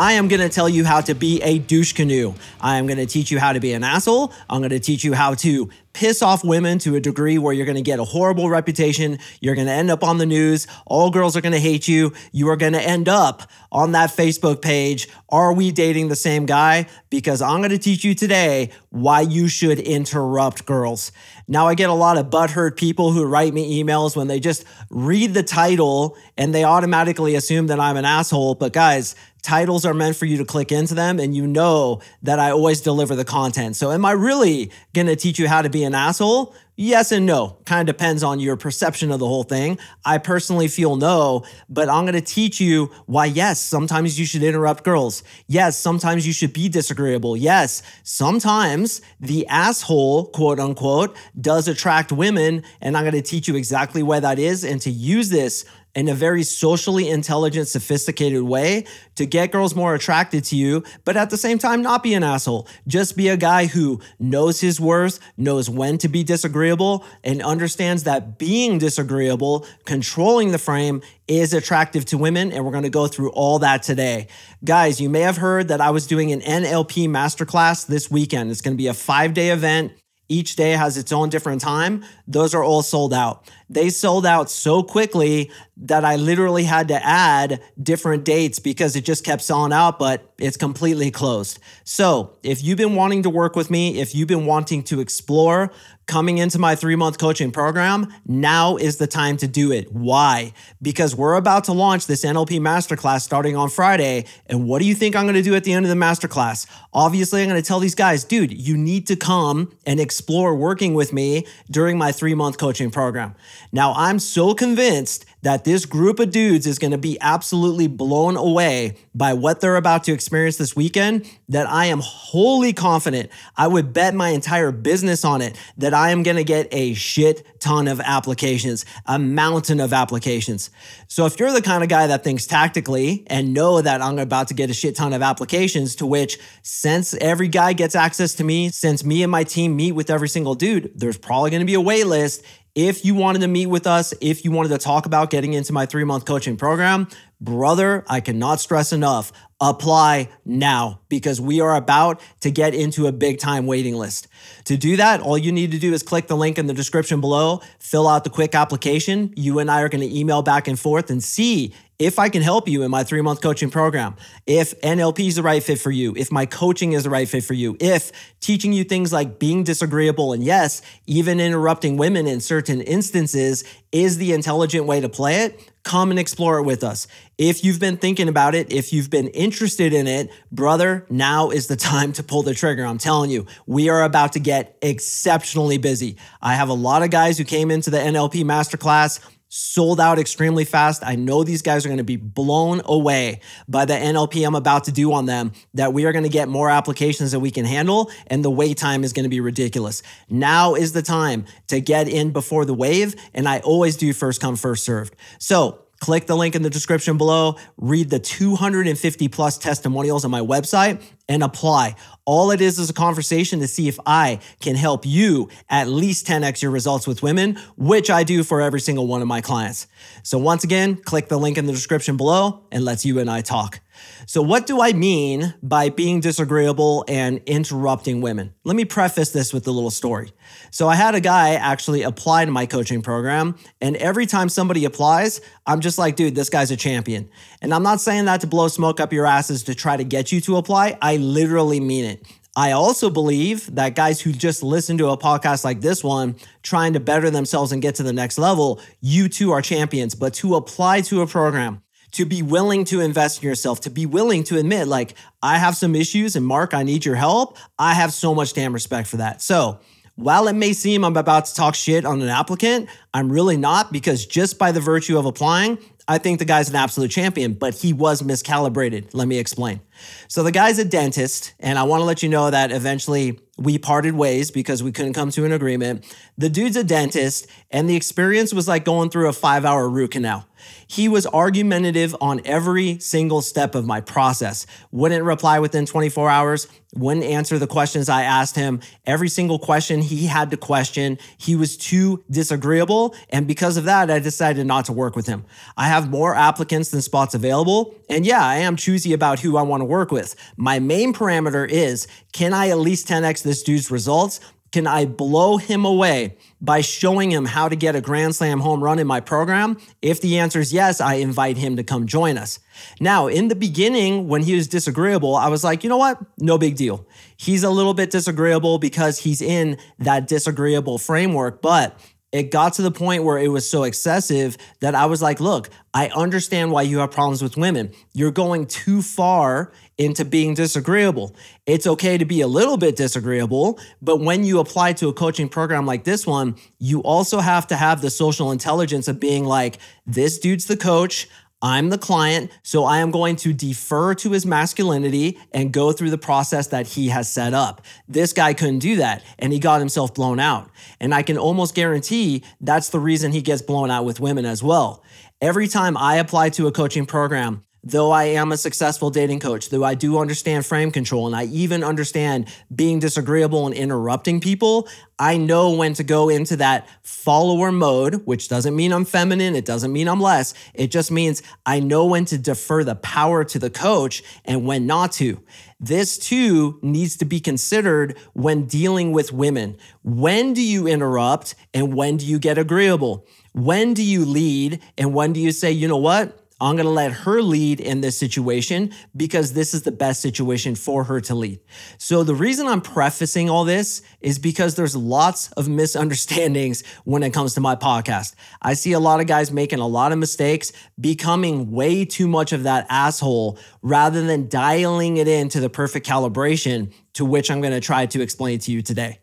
I am going to tell you how to be a douche canoe. I am going to teach you how to be an asshole. I'm going to teach you how to piss off women to a degree where you're going to get a horrible reputation. You're going to end up on the news. All girls are going to hate you. You are going to end up on that Facebook page. Are we dating the same guy? Because I'm going to teach you today why you should interrupt girls. Now, I get a lot of butthurt people who write me emails when they just read the title and they automatically assume that I'm an asshole. But guys, titles are meant for you to click into them and you know that I always deliver the content. So am I really going to teach you how to be an asshole? Yes and no. Kind of depends on your perception of the whole thing. I personally feel no, but I'm going to teach you why yes, sometimes you should interrupt girls. Yes, sometimes you should be disagreeable. Yes, sometimes the asshole, quote unquote, does attract women and I'm going to teach you exactly why that is and to use this in a very socially intelligent, sophisticated way to get girls more attracted to you, but at the same time, not be an asshole. Just be a guy who knows his worth, knows when to be disagreeable, and understands that being disagreeable, controlling the frame, is attractive to women. And we're gonna go through all that today. Guys, you may have heard that I was doing an NLP masterclass this weekend. It's gonna be a five day event. Each day has its own different time. Those are all sold out. They sold out so quickly that I literally had to add different dates because it just kept selling out, but it's completely closed. So, if you've been wanting to work with me, if you've been wanting to explore coming into my three month coaching program, now is the time to do it. Why? Because we're about to launch this NLP masterclass starting on Friday. And what do you think I'm going to do at the end of the masterclass? Obviously, I'm going to tell these guys, dude, you need to come and explore working with me during my three month coaching program. Now, I'm so convinced that this group of dudes is going to be absolutely blown away by what they're about to experience this weekend that I am wholly confident. I would bet my entire business on it that I am going to get a shit ton of applications, a mountain of applications. So if you're the kind of guy that thinks tactically and know that I'm about to get a shit ton of applications to which since every guy gets access to me, since me and my team meet with every single dude, there's probably going to be a wait list if you wanted to meet with us, if you wanted to talk about getting into my three month coaching program, brother, I cannot stress enough. Apply now because we are about to get into a big time waiting list. To do that, all you need to do is click the link in the description below, fill out the quick application. You and I are going to email back and forth and see if I can help you in my three month coaching program, if NLP is the right fit for you, if my coaching is the right fit for you, if teaching you things like being disagreeable and yes, even interrupting women in certain instances is the intelligent way to play it, come and explore it with us. If you've been thinking about it, if you've been interested in it, brother, now is the time to pull the trigger. I'm telling you, we are about to get exceptionally busy. I have a lot of guys who came into the NLP masterclass sold out extremely fast. I know these guys are going to be blown away by the NLP I'm about to do on them, that we are going to get more applications that we can handle, and the wait time is going to be ridiculous. Now is the time to get in before the wave, and I always do first come, first served. So, Click the link in the description below, read the 250 plus testimonials on my website, and apply. All it is is a conversation to see if I can help you at least 10x your results with women, which I do for every single one of my clients. So, once again, click the link in the description below and let's you and I talk. So, what do I mean by being disagreeable and interrupting women? Let me preface this with a little story. So, I had a guy actually apply to my coaching program, and every time somebody applies, I'm just like, dude, this guy's a champion. And I'm not saying that to blow smoke up your asses to try to get you to apply. I literally mean it. I also believe that guys who just listen to a podcast like this one, trying to better themselves and get to the next level, you too are champions. But to apply to a program, to be willing to invest in yourself, to be willing to admit, like, I have some issues and Mark, I need your help. I have so much damn respect for that. So, while it may seem I'm about to talk shit on an applicant, I'm really not because just by the virtue of applying, I think the guy's an absolute champion, but he was miscalibrated. Let me explain. So the guy's a dentist, and I want to let you know that eventually we parted ways because we couldn't come to an agreement. The dude's a dentist, and the experience was like going through a five hour root canal. He was argumentative on every single step of my process. Wouldn't reply within 24 hours, wouldn't answer the questions I asked him. Every single question he had to question. He was too disagreeable. And because of that, I decided not to work with him. I have more applicants than spots available. And yeah, I am choosy about who I want to work with. My main parameter is can I at least 10x this dude's results? Can I blow him away by showing him how to get a Grand Slam home run in my program? If the answer is yes, I invite him to come join us. Now, in the beginning, when he was disagreeable, I was like, you know what? No big deal. He's a little bit disagreeable because he's in that disagreeable framework, but it got to the point where it was so excessive that I was like, look, I understand why you have problems with women. You're going too far into being disagreeable. It's okay to be a little bit disagreeable, but when you apply to a coaching program like this one, you also have to have the social intelligence of being like, this dude's the coach. I'm the client, so I am going to defer to his masculinity and go through the process that he has set up. This guy couldn't do that, and he got himself blown out. And I can almost guarantee that's the reason he gets blown out with women as well. Every time I apply to a coaching program, though I am a successful dating coach, though I do understand frame control and I even understand being disagreeable and interrupting people, I know when to go into that follower mode, which doesn't mean I'm feminine. It doesn't mean I'm less. It just means I know when to defer the power to the coach and when not to. This too needs to be considered when dealing with women. When do you interrupt and when do you get agreeable? When do you lead and when do you say, you know what? I'm going to let her lead in this situation because this is the best situation for her to lead. So the reason I'm prefacing all this is because there's lots of misunderstandings when it comes to my podcast. I see a lot of guys making a lot of mistakes, becoming way too much of that asshole rather than dialing it into the perfect calibration to which I'm going to try to explain to you today.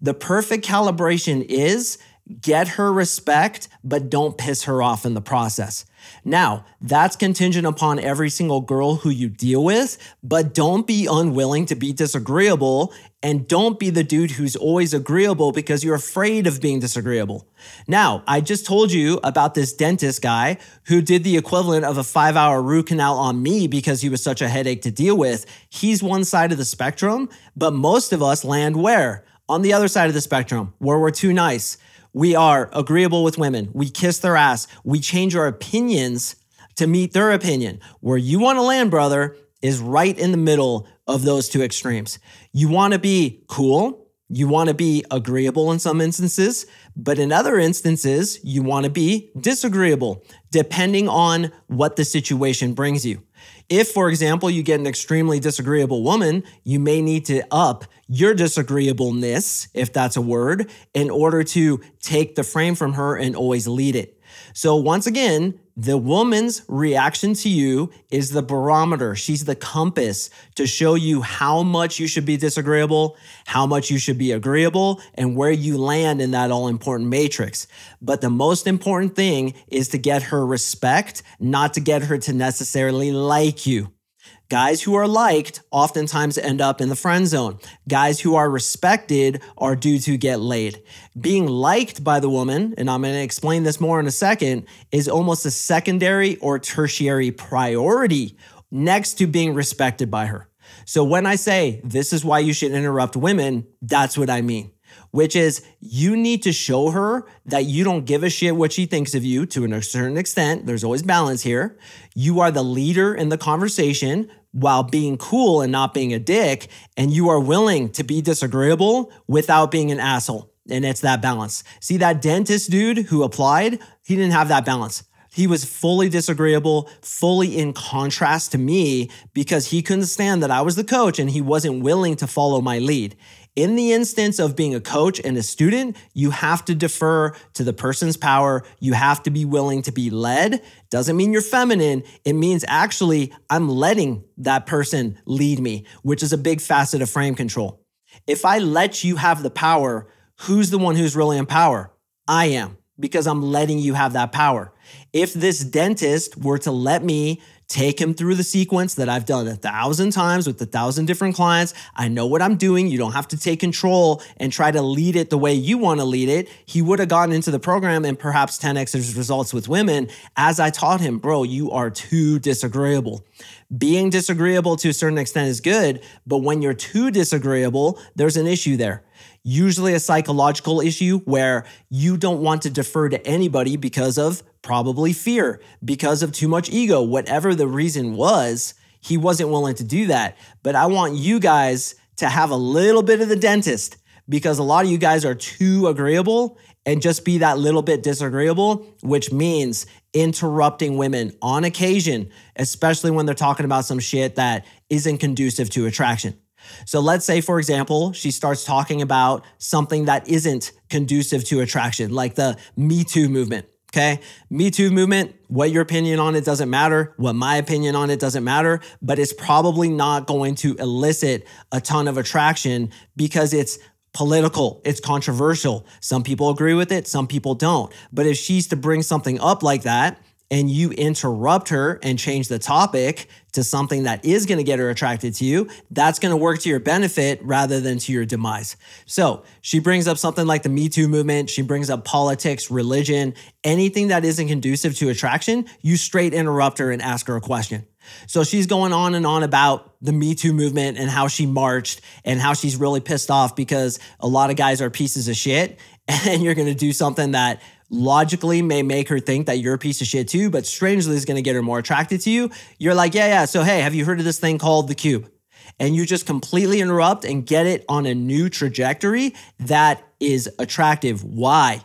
The perfect calibration is get her respect, but don't piss her off in the process. Now, that's contingent upon every single girl who you deal with, but don't be unwilling to be disagreeable and don't be the dude who's always agreeable because you're afraid of being disagreeable. Now, I just told you about this dentist guy who did the equivalent of a five hour root canal on me because he was such a headache to deal with. He's one side of the spectrum, but most of us land where? On the other side of the spectrum, where we're too nice we are agreeable with women. We kiss their ass. We change our opinions to meet their opinion. Where you want to land, brother, is right in the middle of those two extremes. You want to be cool. You want to be agreeable in some instances, but in other instances, you want to be disagreeable, depending on what the situation brings you. If, for example, you get an extremely disagreeable woman, you may need to up your disagreeableness, if that's a word, in order to take the frame from her and always lead it. So, once again, the woman's reaction to you is the barometer. She's the compass to show you how much you should be disagreeable, how much you should be agreeable, and where you land in that all important matrix. But the most important thing is to get her respect, not to get her to necessarily like you. Guys who are liked oftentimes end up in the friend zone. Guys who are respected are due to get laid. Being liked by the woman, and I'm going to explain this more in a second, is almost a secondary or tertiary priority next to being respected by her. So when I say this is why you should interrupt women, that's what I mean which is you need to show her that you don't give a shit what she thinks of you to a certain extent. There's always balance here. You are the leader in the conversation while being cool and not being a dick. And you are willing to be disagreeable without being an asshole. And it's that balance. See that dentist dude who applied? He didn't have that balance. He was fully disagreeable, fully in contrast to me because he couldn't stand that I was the coach and he wasn't willing to follow my lead. In the instance of being a coach and a student, you have to defer to the person's power. You have to be willing to be led. Doesn't mean you're feminine. It means actually, I'm letting that person lead me, which is a big facet of frame control. If I let you have the power, who's the one who's really in power? I am because I'm letting you have that power. If this dentist were to let me take him through the sequence that I've done a thousand times with a thousand different clients. I know what I'm doing. You don't have to take control and try to lead it the way you want to lead it. He would have gotten into the program and perhaps 10x his results with women as I taught him, bro, you are too disagreeable. Being disagreeable to a certain extent is good, but when you're too disagreeable, there's an issue there usually a psychological issue where you don't want to defer to anybody because of probably fear, because of too much ego, whatever the reason was, he wasn't willing to do that. But I want you guys to have a little bit of the dentist because a lot of you guys are too agreeable and just be that little bit disagreeable, which means interrupting women on occasion, especially when they're talking about some shit that isn't conducive to attraction. So let's say, for example, she starts talking about something that isn't conducive to attraction, like the Me Too movement. Okay. Me Too movement, what your opinion on it doesn't matter. What my opinion on it doesn't matter, but it's probably not going to elicit a ton of attraction because it's political, it's controversial. Some people agree with it, some people don't. But if she's to bring something up like that, and you interrupt her and change the topic to something that is going to get her attracted to you, that's going to work to your benefit rather than to your demise. So she brings up something like the Me Too movement. She brings up politics, religion, anything that isn't conducive to attraction. You straight interrupt her and ask her a question. So she's going on and on about the Me Too movement and how she marched and how she's really pissed off because a lot of guys are pieces of shit. And you're going to do something that logically may make her think that you're a piece of shit too, but strangely is going to get her more attracted to you. You're like, yeah, yeah. So, hey, have you heard of this thing called the cube? And you just completely interrupt and get it on a new trajectory that is attractive. Why?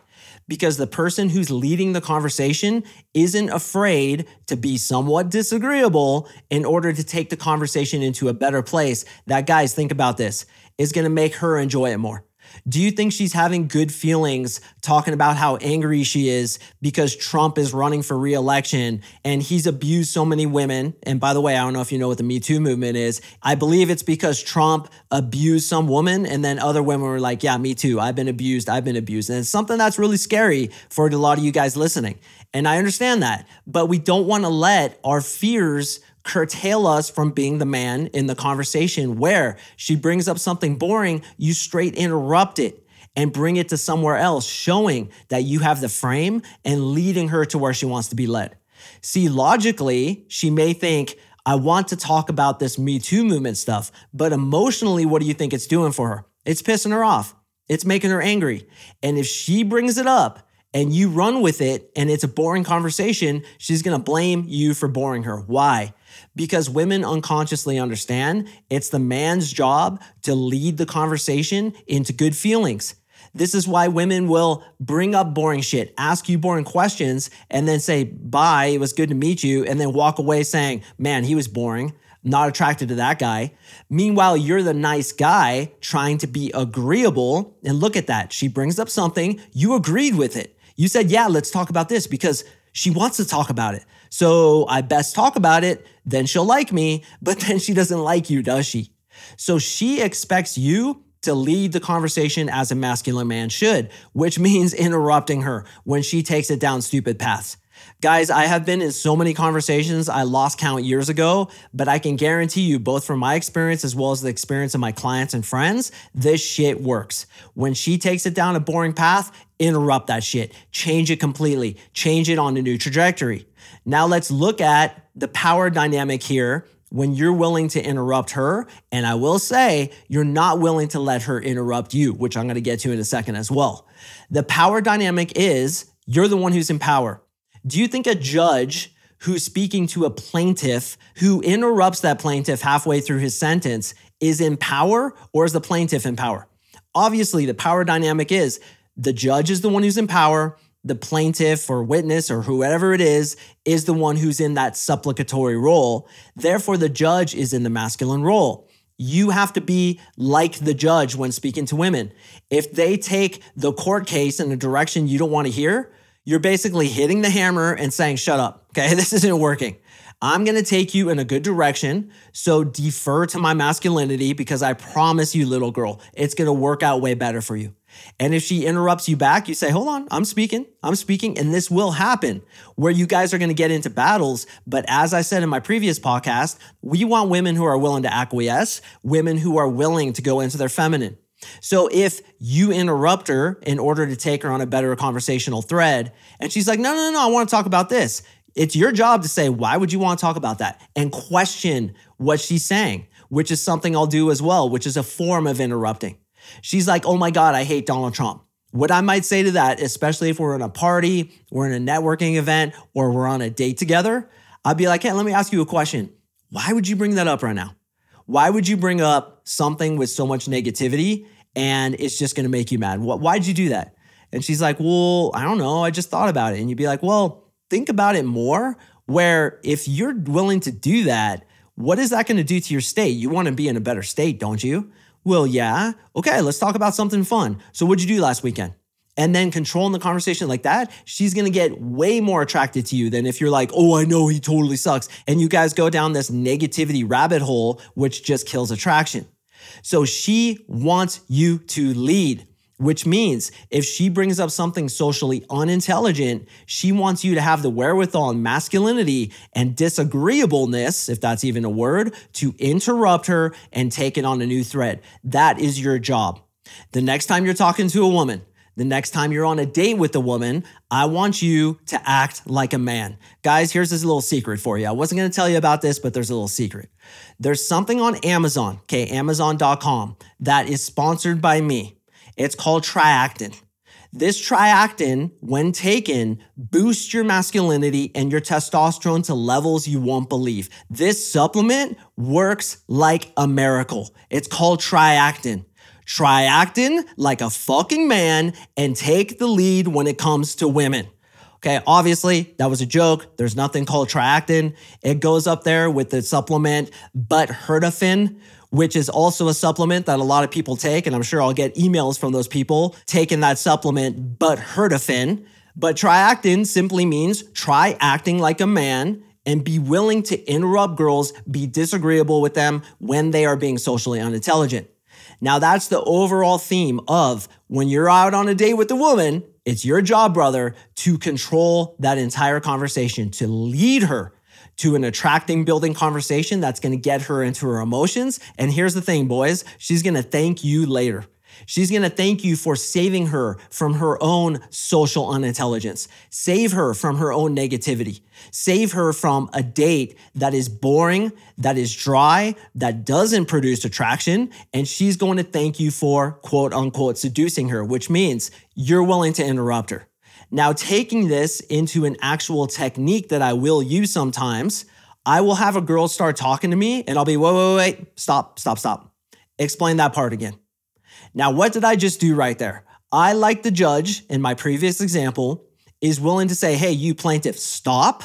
Because the person who's leading the conversation isn't afraid to be somewhat disagreeable in order to take the conversation into a better place. That, guys, think about this, is going to make her enjoy it more. Do you think she's having good feelings talking about how angry she is because Trump is running for reelection and he's abused so many women? And by the way, I don't know if you know what the Me Too movement is. I believe it's because Trump abused some woman and then other women were like, yeah, me too. I've been abused. I've been abused. And it's something that's really scary for a lot of you guys listening. And I understand that. But we don't want to let our fears curtail us from being the man in the conversation where she brings up something boring, you straight interrupt it and bring it to somewhere else, showing that you have the frame and leading her to where she wants to be led. See, logically, she may think, I want to talk about this Me Too movement stuff, but emotionally, what do you think it's doing for her? It's pissing her off. It's making her angry. And if she brings it up and you run with it and it's a boring conversation, she's gonna blame you for boring her. Why? Because women unconsciously understand it's the man's job to lead the conversation into good feelings. This is why women will bring up boring shit, ask you boring questions, and then say, bye, it was good to meet you, and then walk away saying, man, he was boring. Not attracted to that guy. Meanwhile, you're the nice guy trying to be agreeable. And look at that. She brings up something, you agreed with it. You said, yeah, let's talk about this because she wants to talk about it. So I best talk about it, then she'll like me, but then she doesn't like you, does she? So she expects you to lead the conversation as a masculine man should, which means interrupting her when she takes it down stupid paths. Guys, I have been in so many conversations I lost count years ago, but I can guarantee you, both from my experience as well as the experience of my clients and friends, this shit works. When she takes it down a boring path, interrupt that shit, change it completely, change it on a new trajectory. Now let's look at the power dynamic here when you're willing to interrupt her. And I will say, you're not willing to let her interrupt you, which I'm to get to in a second as well. The power dynamic is you're the one who's in power. Do you think a judge who's speaking to a plaintiff who interrupts that plaintiff halfway through his sentence is in power or is the plaintiff in power? Obviously, the power dynamic is the judge is the one who's in power, the plaintiff or witness or whoever it is is the one who's in that supplicatory role. Therefore, the judge is in the masculine role. You have to be like the judge when speaking to women. If they take the court case in a direction you don't want to hear, you're basically hitting the hammer and saying, shut up. Okay, this isn't working. I'm gonna take you in a good direction. So defer to my masculinity because I promise you, little girl, it's gonna work out way better for you. And if she interrupts you back, you say, Hold on, I'm speaking, I'm speaking. And this will happen where you guys are going to get into battles. But as I said in my previous podcast, we want women who are willing to acquiesce, women who are willing to go into their feminine. So if you interrupt her in order to take her on a better conversational thread, and she's like, No, no, no, I want to talk about this. It's your job to say, Why would you want to talk about that? And question what she's saying, which is something I'll do as well, which is a form of interrupting. She's like, oh my God, I hate Donald Trump. What I might say to that, especially if we're in a party, we're in a networking event, or we're on a date together, I'd be like, hey, let me ask you a question. Why would you bring that up right now? Why would you bring up something with so much negativity and it's just gonna make you mad? Why'd you do that? And she's like, well, I don't know. I just thought about it. And you'd be like, well, think about it more. Where if you're willing to do that, what is that gonna do to your state? You wanna be in a better state, don't you? Well, yeah. Okay, let's talk about something fun. So, what'd you do last weekend? And then controlling the conversation like that, she's gonna get way more attracted to you than if you're like, oh, I know he totally sucks. And you guys go down this negativity rabbit hole, which just kills attraction. So, she wants you to lead which means if she brings up something socially unintelligent, she wants you to have the wherewithal and masculinity and disagreeableness, if that's even a word, to interrupt her and take it on a new thread. That is your job. The next time you're talking to a woman, the next time you're on a date with a woman, I want you to act like a man. Guys, here's this little secret for you. I wasn't gonna tell you about this, but there's a little secret. There's something on Amazon, okay, Amazon.com, that is sponsored by me. It's called Triactin. This Triactin, when taken, boosts your masculinity and your testosterone to levels you won't believe. This supplement works like a miracle. It's called Triactin. Triactin like a fucking man and take the lead when it comes to women. Okay, obviously, that was a joke. There's nothing called Triactin. It goes up there with the supplement Buthirtafin, which is also a supplement that a lot of people take. And I'm sure I'll get emails from those people taking that supplement, but Buthirtafin. But triactin simply means try acting like a man and be willing to interrupt girls, be disagreeable with them when they are being socially unintelligent. Now, that's the overall theme of when you're out on a date with a woman, it's your job, brother, to control that entire conversation, to lead her to an attracting building conversation that's going to get her into her emotions. And here's the thing, boys, she's going to thank you later. She's going to thank you for saving her from her own social unintelligence. Save her from her own negativity. Save her from a date that is boring, that is dry, that doesn't produce attraction. And she's going to thank you for quote unquote seducing her, which means you're willing to interrupt her. Now, taking this into an actual technique that I will use sometimes, I will have a girl start talking to me and I'll be, wait, wait, wait, stop, stop, stop. Explain that part again. Now, what did I just do right there? I, like the judge in my previous example, is willing to say, hey, you plaintiff, stop,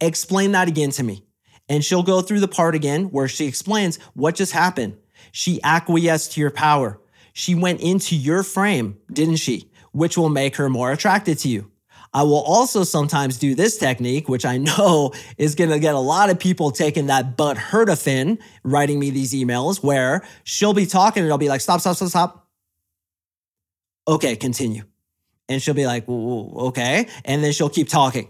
explain that again to me. And she'll go through the part again where she explains what just happened. She acquiesced to your power. She went into your frame, didn't she? Which will make her more attracted to you. I will also sometimes do this technique, which I know is going to get a lot of people taking that Buthirtafin, writing me these emails where she'll be talking and I'll be like, stop, stop, stop, stop. Okay, continue. And she'll be like, okay. And then she'll keep talking.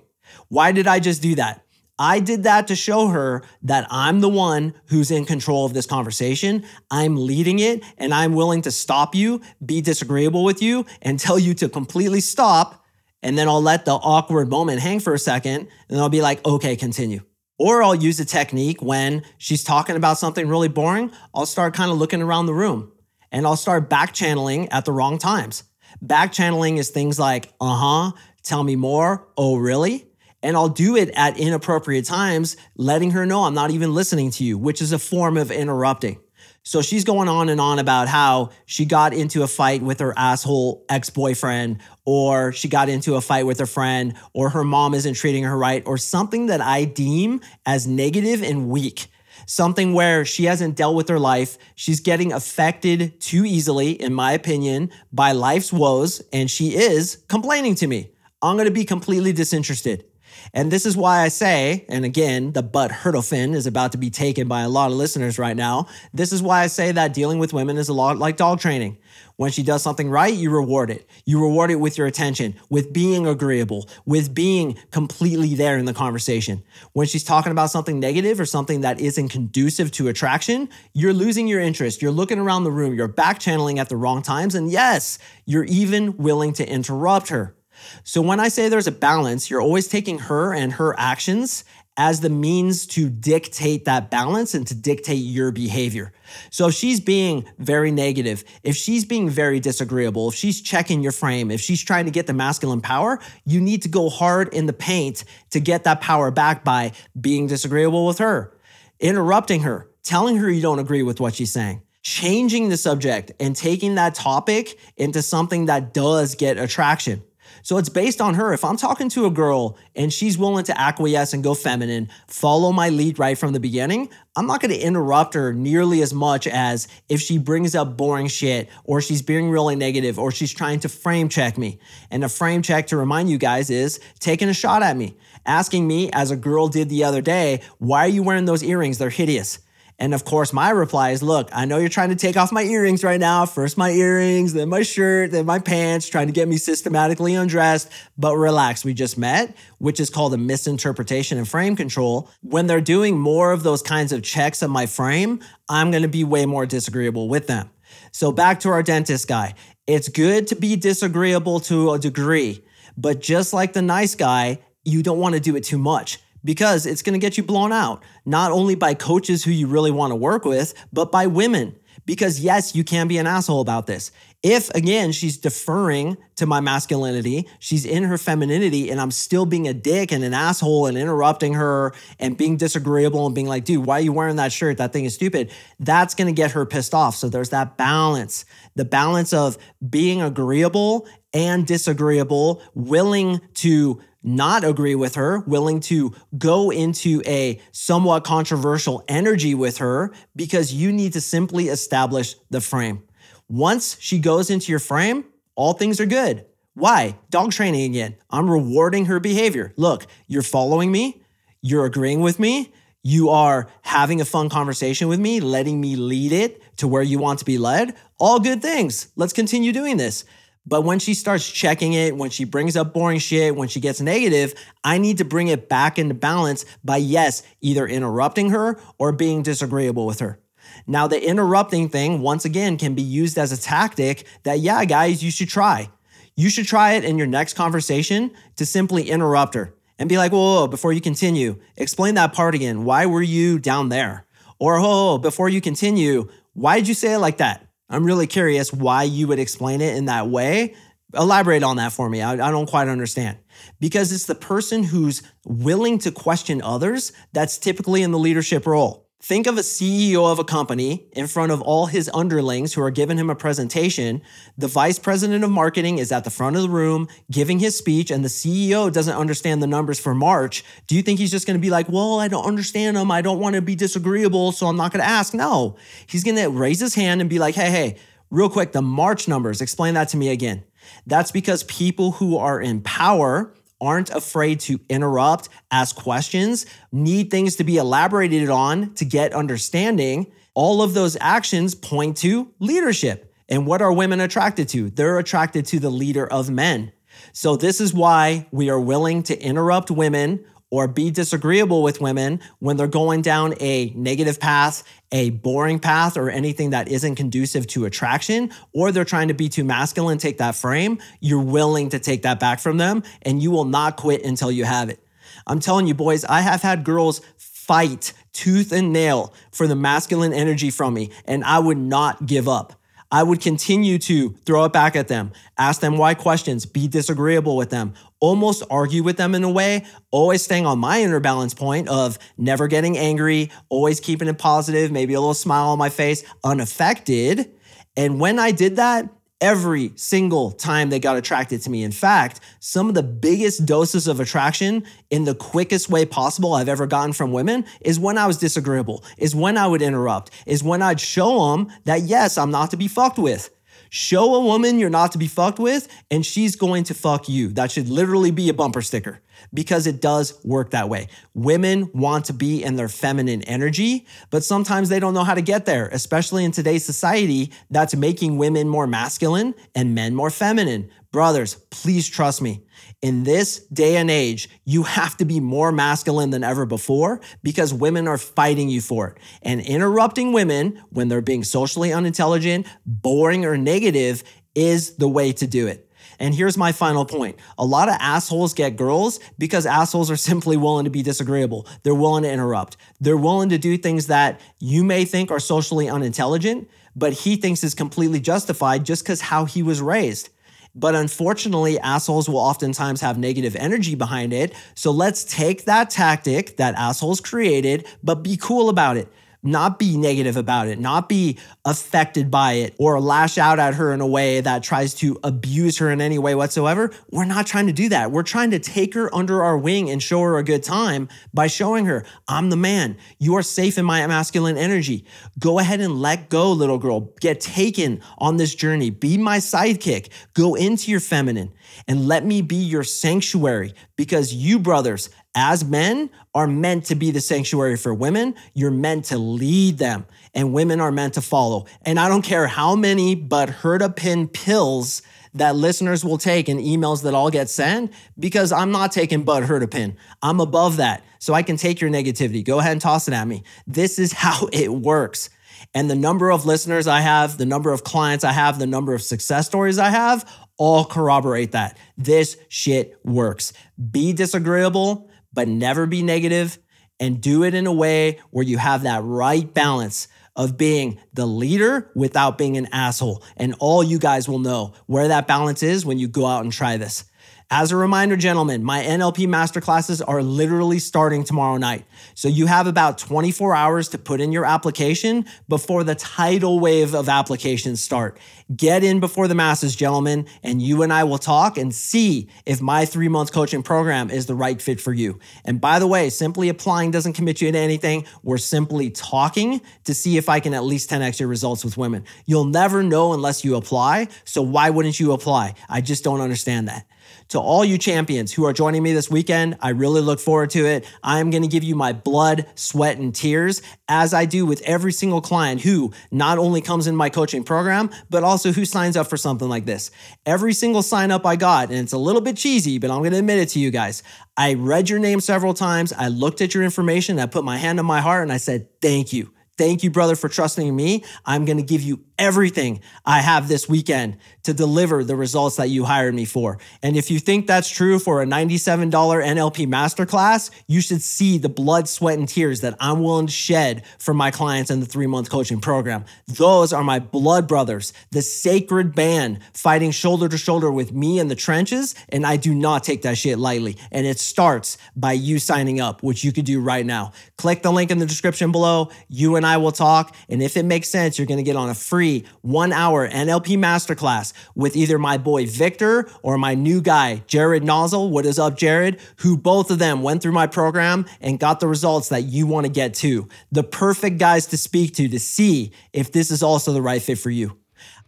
Why did I just do that? I did that to show her that I'm the one who's in control of this conversation. I'm leading it and I'm willing to stop you, be disagreeable with you, and tell you to completely stop. And then I'll let the awkward moment hang for a second and I'll be like, okay, continue. Or I'll use a technique when she's talking about something really boring. I'll start kind of looking around the room and I'll start back channeling at the wrong times. Back channeling is things like, uh huh, tell me more. Oh, really? And I'll do it at inappropriate times, letting her know I'm not even listening to you, which is a form of interrupting. So she's going on and on about how she got into a fight with her asshole ex boyfriend, or she got into a fight with a friend, or her mom isn't treating her right, or something that I deem as negative and weak. Something where she hasn't dealt with her life. She's getting affected too easily, in my opinion, by life's woes, and she is complaining to me. I'm gonna be completely disinterested. And this is why I say, and again, the butt hurdlefin is about to be taken by a lot of listeners right now. This is why I say that dealing with women is a lot like dog training. When she does something right, you reward it. You reward it with your attention, with being agreeable, with being completely there in the conversation. When she's talking about something negative or something that isn't conducive to attraction, you're losing your interest. You're looking around the room, you're back channeling at the wrong times, and yes, you're even willing to interrupt her. So when I say there's a balance, you're always taking her and her actions as the means to dictate that balance and to dictate your behavior. So if she's being very negative, if she's being very disagreeable, if she's checking your frame, if she's trying to get the masculine power, you need to go hard in the paint to get that power back by being disagreeable with her, interrupting her, telling her you don't agree with what she's saying changing the subject and taking that topic into something that does get attraction. So it's based on her. If I'm talking to a girl and she's willing to acquiesce and go feminine, follow my lead right from the beginning, I'm not going to interrupt her nearly as much as if she brings up boring shit or she's being really negative or she's trying to frame check me. And a frame check to remind you guys is taking a shot at me, asking me, as a girl did the other day, why are you wearing those earrings? They're hideous. And of course, my reply is look, I know you're trying to take off my earrings right now. First my earrings, then my shirt, then my pants, trying to get me systematically undressed. But relax, we just met, which is called a misinterpretation and frame control. When they're doing more of those kinds of checks of my frame, I'm going to be way more disagreeable with them. So back to our dentist guy. It's good to be disagreeable to a degree, but just like the nice guy, you don't want to do it too much because it's going to get you blown out, not only by coaches who you really want to work with, but by women. Because yes, you can be an asshole about this. If again, she's deferring to my masculinity, she's in her femininity, and I'm still being a dick and an asshole and interrupting her and being disagreeable and being like, dude, why are you wearing that shirt? That thing is stupid. That's gonna get her pissed off. So there's that balance the balance of being agreeable and disagreeable, willing to not agree with her, willing to go into a somewhat controversial energy with her because you need to simply establish the frame. Once she goes into your frame, all things are good. Why? Dog training again. I'm rewarding her behavior. Look, you're following me, you're agreeing with me, you are having a fun conversation with me, letting me lead it to where you want to be led. All good things. Let's continue doing this. But when she starts checking it, when she brings up boring shit, when she gets negative, I need to bring it back into balance by, yes, either interrupting her or being disagreeable with her. Now, the interrupting thing, once again, can be used as a tactic that, yeah, guys, you should try. You should try it in your next conversation to simply interrupt her and be like, whoa, whoa, before you continue, explain that part again. Why were you down there? Or, oh, before you continue, why did you say it like that? I'm really curious why you would explain it in that way. Elaborate on that for me. I, I, don't quite understand. Because it's the person who's willing to question others that's typically in the leadership role. Think of a CEO of a company in front of all his underlings who are giving him a presentation. The vice president of marketing is at the front of the room giving his speech, and the CEO doesn't understand the numbers for March. Do you think he's just going to be like, Well, I don't understand them. I don't want to be disagreeable, so I'm not going to ask? No. He's going to raise his hand and be like, Hey, hey, real quick, the March numbers, explain that to me again. That's because people who are in power, aren't afraid to interrupt, ask questions, need things to be elaborated on to get understanding, all of those actions point to leadership. And what are women attracted to? They're attracted to the leader of men. So, this is why we are willing to interrupt women or be disagreeable with women when they're going down a negative path, a boring path, or anything that isn't conducive to attraction, or they're trying to be too masculine, take that frame, you're willing to take that back from them and you will not quit until you have it. I'm telling you, boys, I have had girls fight tooth and nail for the masculine energy from me, and I would not give up. I would continue to throw it back at them, ask them why questions, be disagreeable with them, almost argue with them in a way, always staying on my inner balance point of never getting angry, always keeping it positive, maybe a little smile on my face, unaffected. And when I did that, every single time they got attracted to me. In fact, some of the biggest doses of attraction in the quickest way possible I've ever gotten from women is when I was disagreeable, is when I would interrupt, is when I'd show them that yes, I'm not to be fucked with. Show a woman you're not to be fucked with, and she's going to fuck you. That should literally be a bumper sticker because it does work that way. Women want to be in their feminine energy, but sometimes they don't know how to get there, especially in today's society that's making women more masculine and men more feminine. Brothers, please trust me. In this day and age, you have to be more masculine than ever before because women are fighting you for it. And interrupting women when they're being socially unintelligent, boring, or negative is the way to do it. And here's my final point. A lot of assholes get girls because assholes are simply willing to be disagreeable. They're willing to interrupt. They're willing to do things that you may think are socially unintelligent, but he thinks is completely justified just because how he was raised. But unfortunately, assholes will oftentimes have negative energy behind it. So let's take that tactic that assholes created, but be cool about it not be negative about it, not be affected by it or lash out at her in a way that tries to abuse her in any way whatsoever. We're not trying to do that. We're trying to take her under our wing and show her a good time by showing her, I'm the man. You are safe in my masculine energy. Go ahead and let go, little girl. Get taken on this journey. Be my sidekick. Go into your feminine and let me be your sanctuary because you, brothers, as men are meant to be the sanctuary for women. You're meant to lead them, and women are meant to follow. And I don't care how many but pin pills that listeners will take and emails that I'll get sent because I'm not taking but pin. I'm above that. So I can take your negativity. Go ahead and toss it at me. This is how it works. And the number of listeners I have, the number of clients I have, the number of success stories I have all corroborate that. This shit works. Be disagreeable but never be negative and do it in a way where you have that right balance of being the leader without being an asshole. And all you guys will know where that balance is when you go out and try this. As a reminder, gentlemen, my NLP masterclasses are literally starting tomorrow night. So you have about 24 hours to put in your application before the tidal wave of applications start. Get in before the masses, gentlemen, and you and I will talk and see if my three month coaching program is the right fit for you. And by the way, simply applying doesn't commit you to anything. We're simply talking to see if I can at least 10x your results with women. You'll never know unless you apply. So why wouldn't you apply? I just don't understand that. To all you champions who are joining me this weekend, I really look forward to it. I'm going to give you my blood, sweat, and tears, as I do with every single client who not only comes in my coaching program, but also who signs up for something like this. Every single sign up I got, and it's a little bit cheesy, but I'm going to admit it to you guys. I read your name several times. I looked at your information. I put my hand on my heart and I said, Thank you. Thank you, brother, for trusting me. I'm going to give you everything I have this weekend to deliver the results that you hired me for. And if you think that's true for a $97 NLP masterclass, you should see the blood, sweat, and tears that I'm willing to shed for my clients in the three month coaching program. Those are my blood brothers, the sacred band fighting shoulder to shoulder with me in the trenches. And I do not take that shit lightly. And it starts by you signing up, which you could do right now. Click the link in the description below. You and I will talk. And if it makes sense, you're going to get on a free free one hour NLP masterclass with either my boy Victor or my new guy, Jared Nozzle. What is up, Jared? Who both of them went through my program and got the results that you want to get to. The perfect guys to speak to to see if this is also the right fit for you.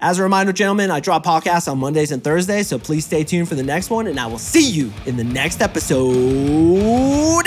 As a reminder, gentlemen, I drop podcasts on Mondays and Thursdays, so please stay tuned for the next one, and I will see you in the next episode.